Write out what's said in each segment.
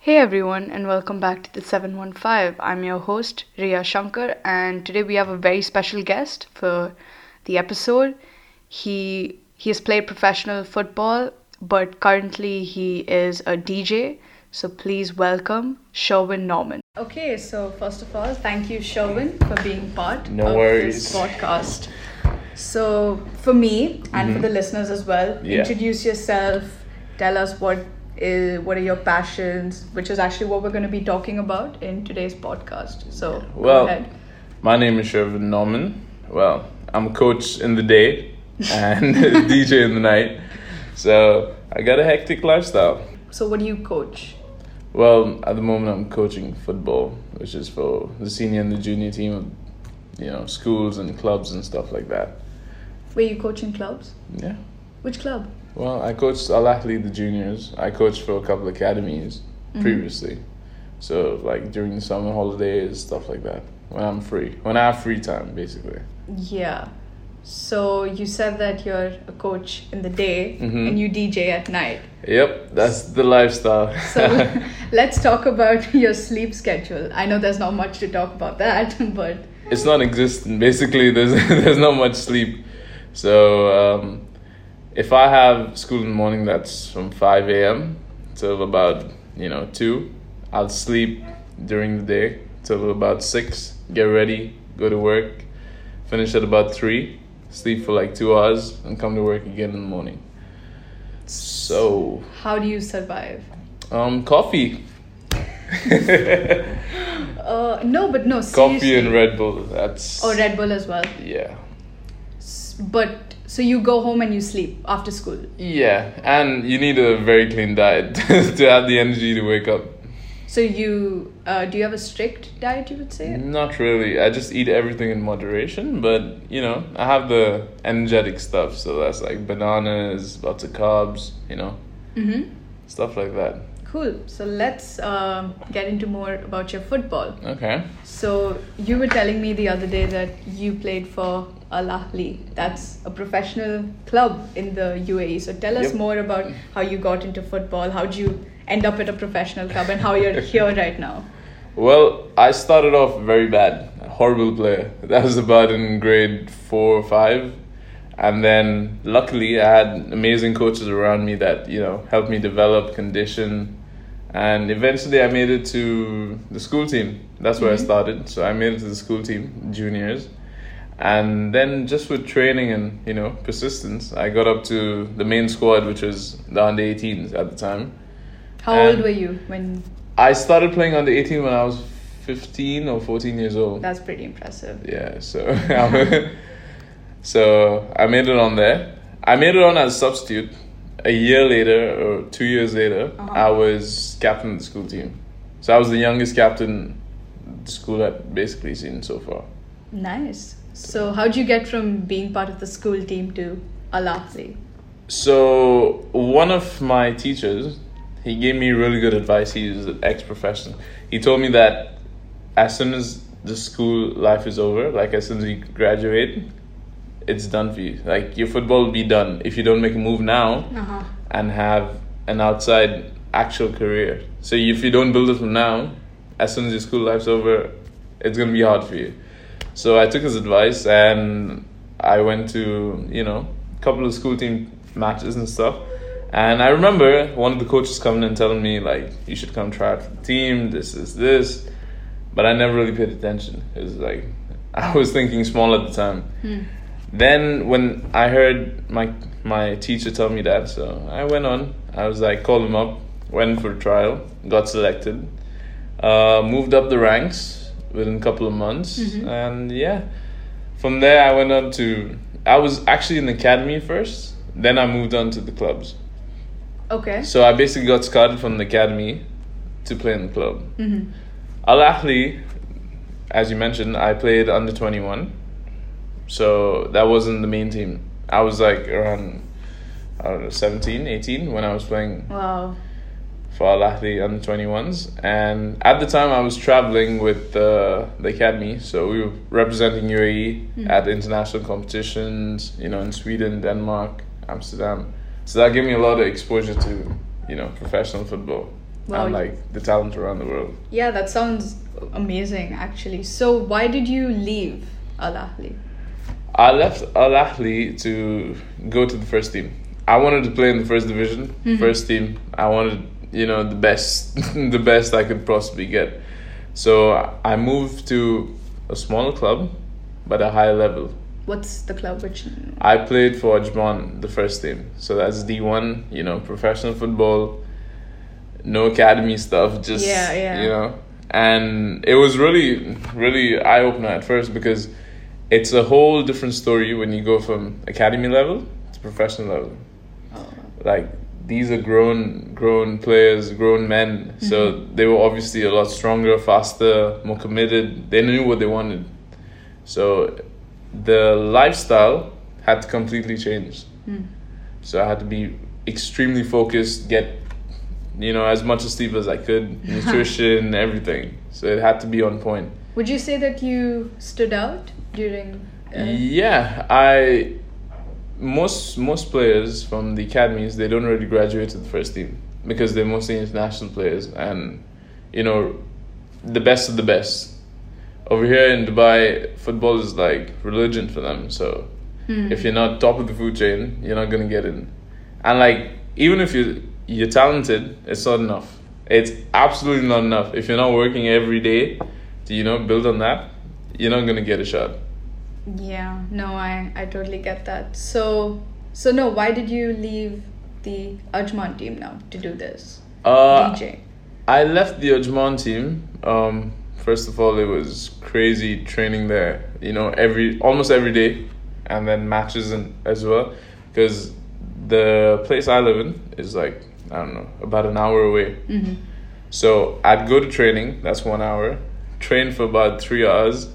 Hey everyone, and welcome back to the 715. I'm your host, Riya Shankar, and today we have a very special guest for the episode. He he has played professional football, but currently he is a DJ. So please welcome Sherwin Norman. Okay, so first of all, thank you, Sherwin, for being part No of worries. this podcast. So for me and for the listeners as well, Mm-hmm. Yeah. introduce yourself. Tell us what is what are your passions, which is actually what we're going to be talking about in today's podcast. So go Well, ahead. My name is Sherwin Norman. Well, I'm a coach in the day and DJ in the night. So I got a hectic lifestyle. So what do you coach? Well, at the moment I'm coaching football, which is for the senior and the junior team of you know, schools and clubs and stuff like that. Were you coaching clubs? Yeah. Which club? Well, I coached Al Ahly, the juniors. I coached for a couple academies previously. So like during the summer holidays, stuff like that. When I'm free. When I have free time basically. Yeah. So you said that you're a coach in the day Mhm. and you DJ at night. Yep, that's the lifestyle. So let's talk about your sleep schedule. I know there's not much to talk about that, but it's non-existent. Basically, there's there's not much sleep. So um, if I have school in the morning, that's from five a.m. till about you know two. I'll sleep during the day till about six. Get ready, go to work, finish at about three. Sleep for like two hours and come to work again in the morning. So how do you survive? um, coffee, Uh, no, but no, coffee seriously. and Red Bull. That's Or Red Bull as well. yeah. But so you go home and you sleep after school. Yeah, and you need a very clean diet to have the energy to wake up. So you uh, do you have a strict diet? You would say. Not really. I just eat everything in moderation, but you know, I have the energetic stuff, so that's like bananas, lots of carbs, you know, Mm-hmm. stuff like that. Cool. So let's um, get into more about your football. Okay. So you were telling me the other day that you played for Al Ahly. That's a professional club in the UAE. So tell us Yep. more about how you got into football. How'd you end up at a professional club, and how you're here right now? Well, I started off very bad, horrible player. That was about in grade four or five. And then luckily I had amazing coaches around me that, you know, helped me develop condition. And eventually I made it to the school team. That's where I mm-hmm. started. So I made it to the school team, juniors. And then just with training and, you know, persistence, I got up to the main squad, which was the under 18s at the time. How And- old were you when? I started playing under 18 when I was 15 or 14 years old. That's pretty impressive. Yeah, so so I made it on there. I made it on as a substitute. A year later or two years later, Uh-huh. I was captain of the school team. So I was the youngest captain the school had basically seen so far. Nice. So how'd you get from being part of the school team to Al? So one of my teachers, he gave me really good advice. He's an ex-professional. He told me that as soon as the school life is over, like as soon as you graduate, it's done for you. Like your football will be done if you don't make a move now Uh-huh. and have an outside actual career. So if you don't build it from now, as soon as your school life's over, it's gonna be hard for you. So I took his advice and I went to you know a couple of school team matches and stuff. And I remember one of the coaches coming and telling me like you should come try out for the team. This is this, but I never really paid attention. It was like I was thinking small at the time. Then when I heard my my teacher tell me that, so I went on. I was like, called him up, went for a trial, got selected, uh, moved up the ranks within a couple of months, and yeah, from there I went on to. I was actually in the academy first, then I moved on to the clubs. Okay. So I basically got scouted from the academy to play in the club. Mm-hmm. Al Ahly, as you mentioned, I played under 21. So that wasn't the main team. I was like around, I don't know, 17, 18 when I was playing Wow. for Al Ahly under 21s. And at the time, I was traveling with uh, the academy. So we were representing UAE at international competitions, you know, in Sweden, Denmark, Amsterdam. So that gave me a lot of exposure to, you know, professional football. Wow. and like the talent around the world. Yeah, that sounds amazing actually. So why did you leave Al Ahly? I left Al Ahly to go to the first team. I wanted to play in the first division, mm-hmm. first team. I wanted, you know, the best, the best I could possibly get. So I moved to a smaller club, but a higher level. What's the club which I played for Ajman, the first team. So that's D1, you know, professional football, no academy stuff, just, Yeah, yeah. you know. And it was really, really eye opener at first because it's a whole different story when you go from academy level to professional level. oh, Like, these are grown grown players, grown men. So they were obviously a lot stronger, faster, more committed. They knew what they wanted. So the lifestyle had to completely change. Hmm. So I had to be extremely focused, get you know as much sleep as I could, nutrition, everything. So it had to be on point. Would you say that you stood out during uh, Yeah, I most most players from the academies they don't really graduate to the first team because they're mostly international players and you know the best of the best. Over here in Dubai, football is like religion for them. So Hmm. if you're not top of the food chain, you're not gonna get in. And like even if you you're talented, it's not enough. It's absolutely not enough. If you're not working every day to you know build on that, you're not gonna get a shot. Yeah, no, I, I totally get that. So, so no, why did you leave the Ajman team now to do this? Uh, DJ. I left the Ajman team. Um, first of all, it was crazy training there. You know, every almost every day, and then matches and as well, because the place I live in is like I don't know about an hour away. Mm-hmm. So I'd go to training. That's one hour. Train for about three hours.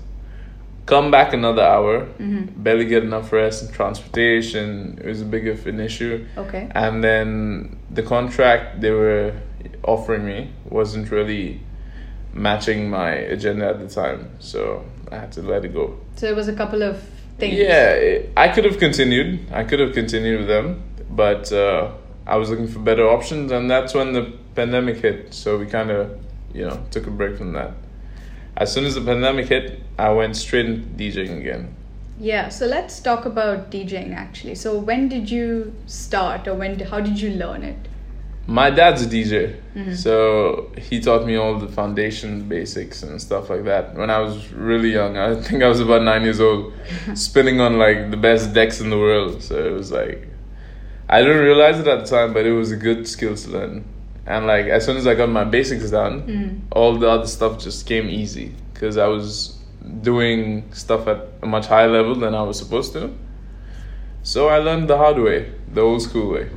Come back another hour. Mm-hmm. Barely get enough rest and transportation. It was a big of an issue. Okay. And then the contract they were offering me wasn't really matching my agenda at the time, so I had to let it go. So it was a couple of things. Yeah, it, I could have continued. I could have continued with them, but uh, I was looking for better options, and that's when the pandemic hit. So we kind of, you know, took a break from that. As soon as the pandemic hit, I went straight into DJing again. Yeah. So let's talk about DJing actually. So when did you start, or when? How did you learn it? My dad's a DJ, Mhm. so he taught me all the foundation basics and stuff like that. When I was really young, I think I was about nine years old, spinning on like the best decks in the world. So it was like, I didn't realize it at the time, but it was a good skill to learn. And like as soon as I got my basics done, Mm. all the other stuff just came easy because I was doing stuff at a much higher level than I was supposed to. So I learned the hard way, the old school way.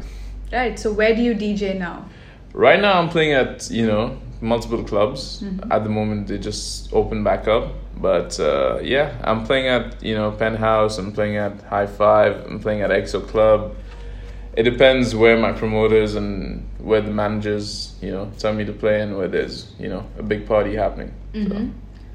Right. So where do you DJ now? Right now, I'm playing at you know multiple clubs. Mhm. At the moment, they just opened back up. But uh, yeah, I'm playing at you know Penthouse. I'm playing at High Five. I'm playing at EXO Club. It depends where my promoters and where the managers you know tell me to play and where there's you know a big party happening. Mm-hmm.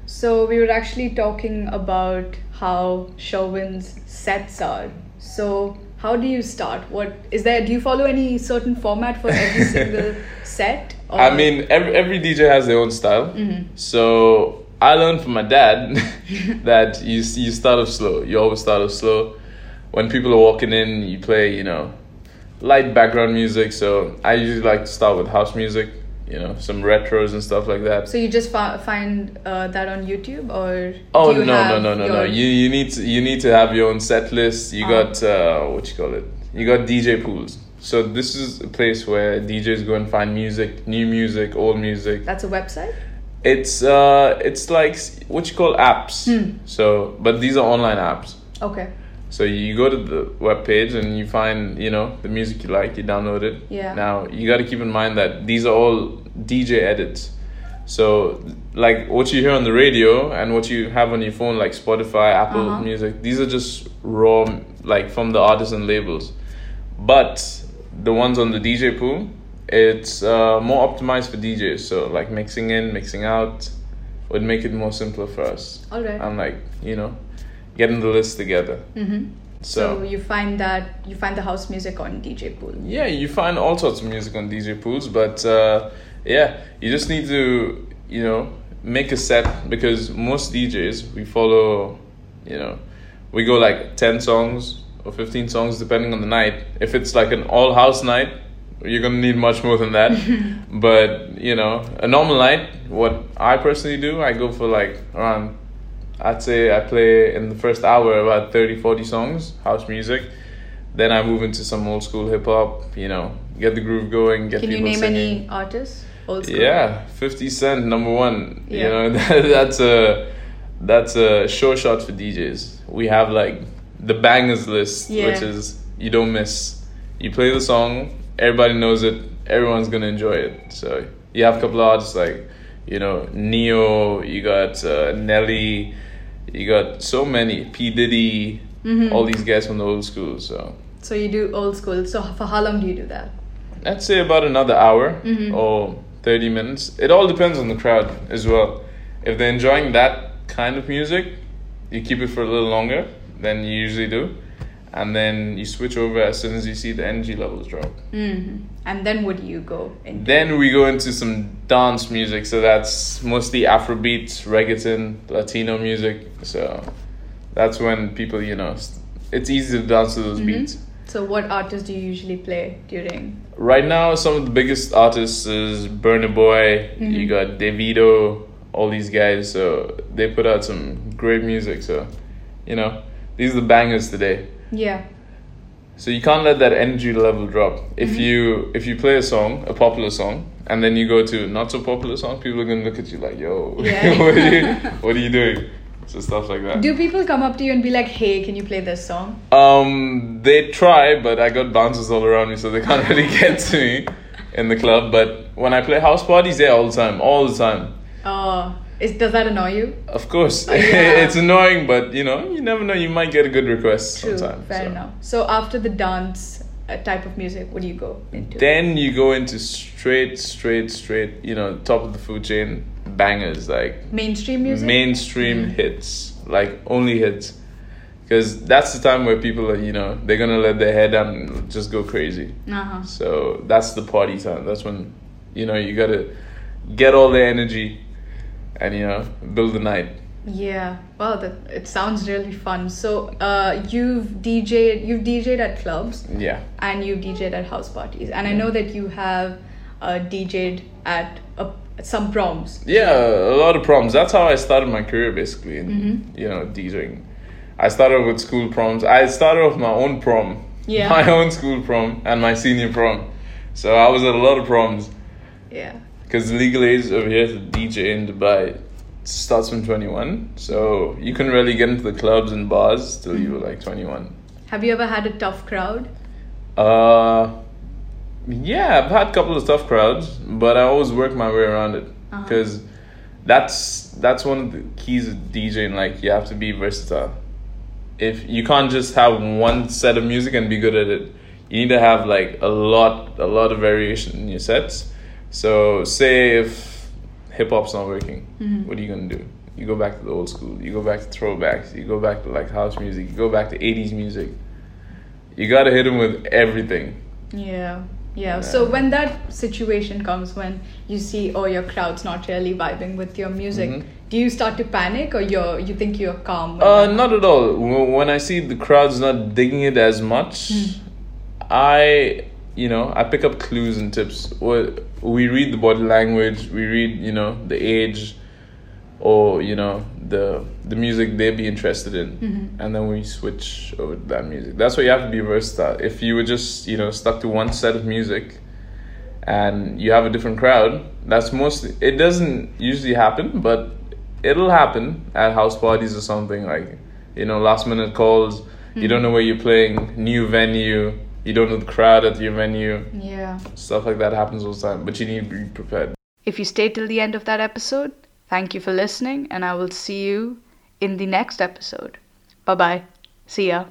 So we were actually talking about how Sherwin's sets are. So how do you start? What is there? Do you follow any certain format for every single set? So, I mean, every every DJ has their own style. Mhm. So I learned from my dad that you you start off slow. You always start off slow. When people are walking in, you play you know light background music. So I usually like to start with house music. You know, some retros and stuff like that. So you just fi- find uh, that on YouTube, or Oh you no no no no no! your- You you need to you need to have your own set list. You Ah. got uh, what you call it? You got DJ pools. So this is a place where DJs go and find music, new music, old music. That's a website. It's uh it's like what you call apps. Hmm. So but these are online apps. Okay. So you go to the web page and you find you know the music you like. You download it. Yeah. Now you got to keep in mind that these are all DJ edits. So like what you hear on the radio and what you have on your phone, like Spotify, Apple Uh-huh. Music, these are just raw like from the artists and labels. But the ones on the DJ pool, it's uh, more optimized for DJs. So like mixing in, mixing out, would make it more simpler for us. All right. And like you know, getting the list together. Mm-hmm. So, So you find that you find the house music on DJ Pool. yeah, you find all sorts of music on DJ pools, but uh, yeah, you just need to, you know, make a set because most DJs we follow, you know, we go like ten songs or fifteen songs depending on the night. If it's like an all house night, you're gonna need much more than that. but you know, a normal night, what I personally do, I go for like around. I'd say I play in the first hour about 30, 40 songs, house music. Then I move into some old school hip hop, you know, get the groove going, get Can you people name singing. any artists? Old school. Yeah, Fifty Cent number one. You know that, that's a that's a sure shot for DJs. We have like the bangers list, Yeah. which is you don't miss. You play the song, everybody knows it, everyone's gonna enjoy it. So you have a couple of artists like you know Ne-Yo, you got uh, Nelly, you got so many P Diddy, Mm-hmm. all these guys from the old school. So So you do old school. So for how long do you do that? I'd say about another hour Mhm. or 30 minutes. It all depends on the crowd as well. If they're enjoying that kind of music, you keep it for a little longer than you usually do. And then you switch over as soon as you see the energy levels drop. hmm And then what do you go into? Then we go into some dance music. So that's mostly Afrobeats, reggaeton, Latino music. So that's when people, you know, it's easy to dance to those Mhm. beats. So what artists do you usually play during? Right now, some of the biggest artists is Burna Boy. Mhm. You got Davido, all these guys. So they put out some great music. So, you know, these are the bangers today. Yeah. So you can't let that energy level drop. If Mhm. you if you play a song, a popular song, and then you go to not so popular song, people are gonna look at you like, "Yo, Yeah. what are you what are you doing?" So stuff like that. Do people come up to you and be like, "Hey, can you play this song?" Um, they try, but I got bouncers all around me, so they can't really get to me in the club. But when I play house parties, yeah, all the time, all the time. Oh, is does that annoy you? Of course, Oh, yeah. it's annoying, but you know, you never know. You might get a good request True. sometime. Fair so. enough. So after the dance uh, type of music, what do you go into? Then you go into straight, straight, straight. You know, top of the food chain bangers like Mainstream music. mainstream hits, like only hits. Because that's the time where people are, you know, they're gonna let their head down and just go crazy. Uh-huh. So that's the party time. That's when, you know, you gotta get all the energy and, you know, build the night. Yeah. Wow. That it sounds really fun. So, uh, you've DJed, you've DJed at clubs, Yeah. and you've DJed at house parties, and I know that you have uh, DJed at uh, some proms. Yeah, a lot of proms. That's how I started my career basically in, Mhm. you know, DJing. I started with school proms. I started off my own prom. Yeah. My own school prom and my senior prom. So I was at a lot of proms. Yeah. Because the legal age over here to DJ in Dubai starts from 21. So you couldn't really get into the clubs and bars till you were like 21. Have you ever had a tough crowd? Uh, yeah, I've had a couple of tough crowds, but I always work my way around it Uh-huh. because that's that's one of the keys of DJing. Like you have to be versatile. If you can't just have one set of music and be good at it, you need to have like a lot a lot of variation in your sets. So say if hip hop's not working, Mhm. what are you gonna do? You go back to the old school. You go back to throwbacks. You go back to like house music. You go back to 80s music. You gotta hit them with everything. Yeah. Yeah. So when that situation comes when you see oh your crowd's not really vibing with your music, Mhm. do you start to panic or you're you think you're calm? Uh, not at all. When I see the crowd's not digging it as much, Hmm. I, you know, I pick up clues and tips. What we read the body language, we read, you know, the age, or you know, the the music they'd be interested in, Mhm. and then we switch over to that music. That's why you have to be versatile. If you were just, you know, stuck to one set of music, and you have a different crowd, that's mostly. It doesn't usually happen, but it'll happen at house parties or something like you know last minute calls you don't know where you're playing new venue you don't know the crowd at your venue Yeah. stuff like that happens all the time but you need to be prepared If you stayed till the end of that episode, thank you for listening, and I will see you in the next episode. Bye bye. See ya.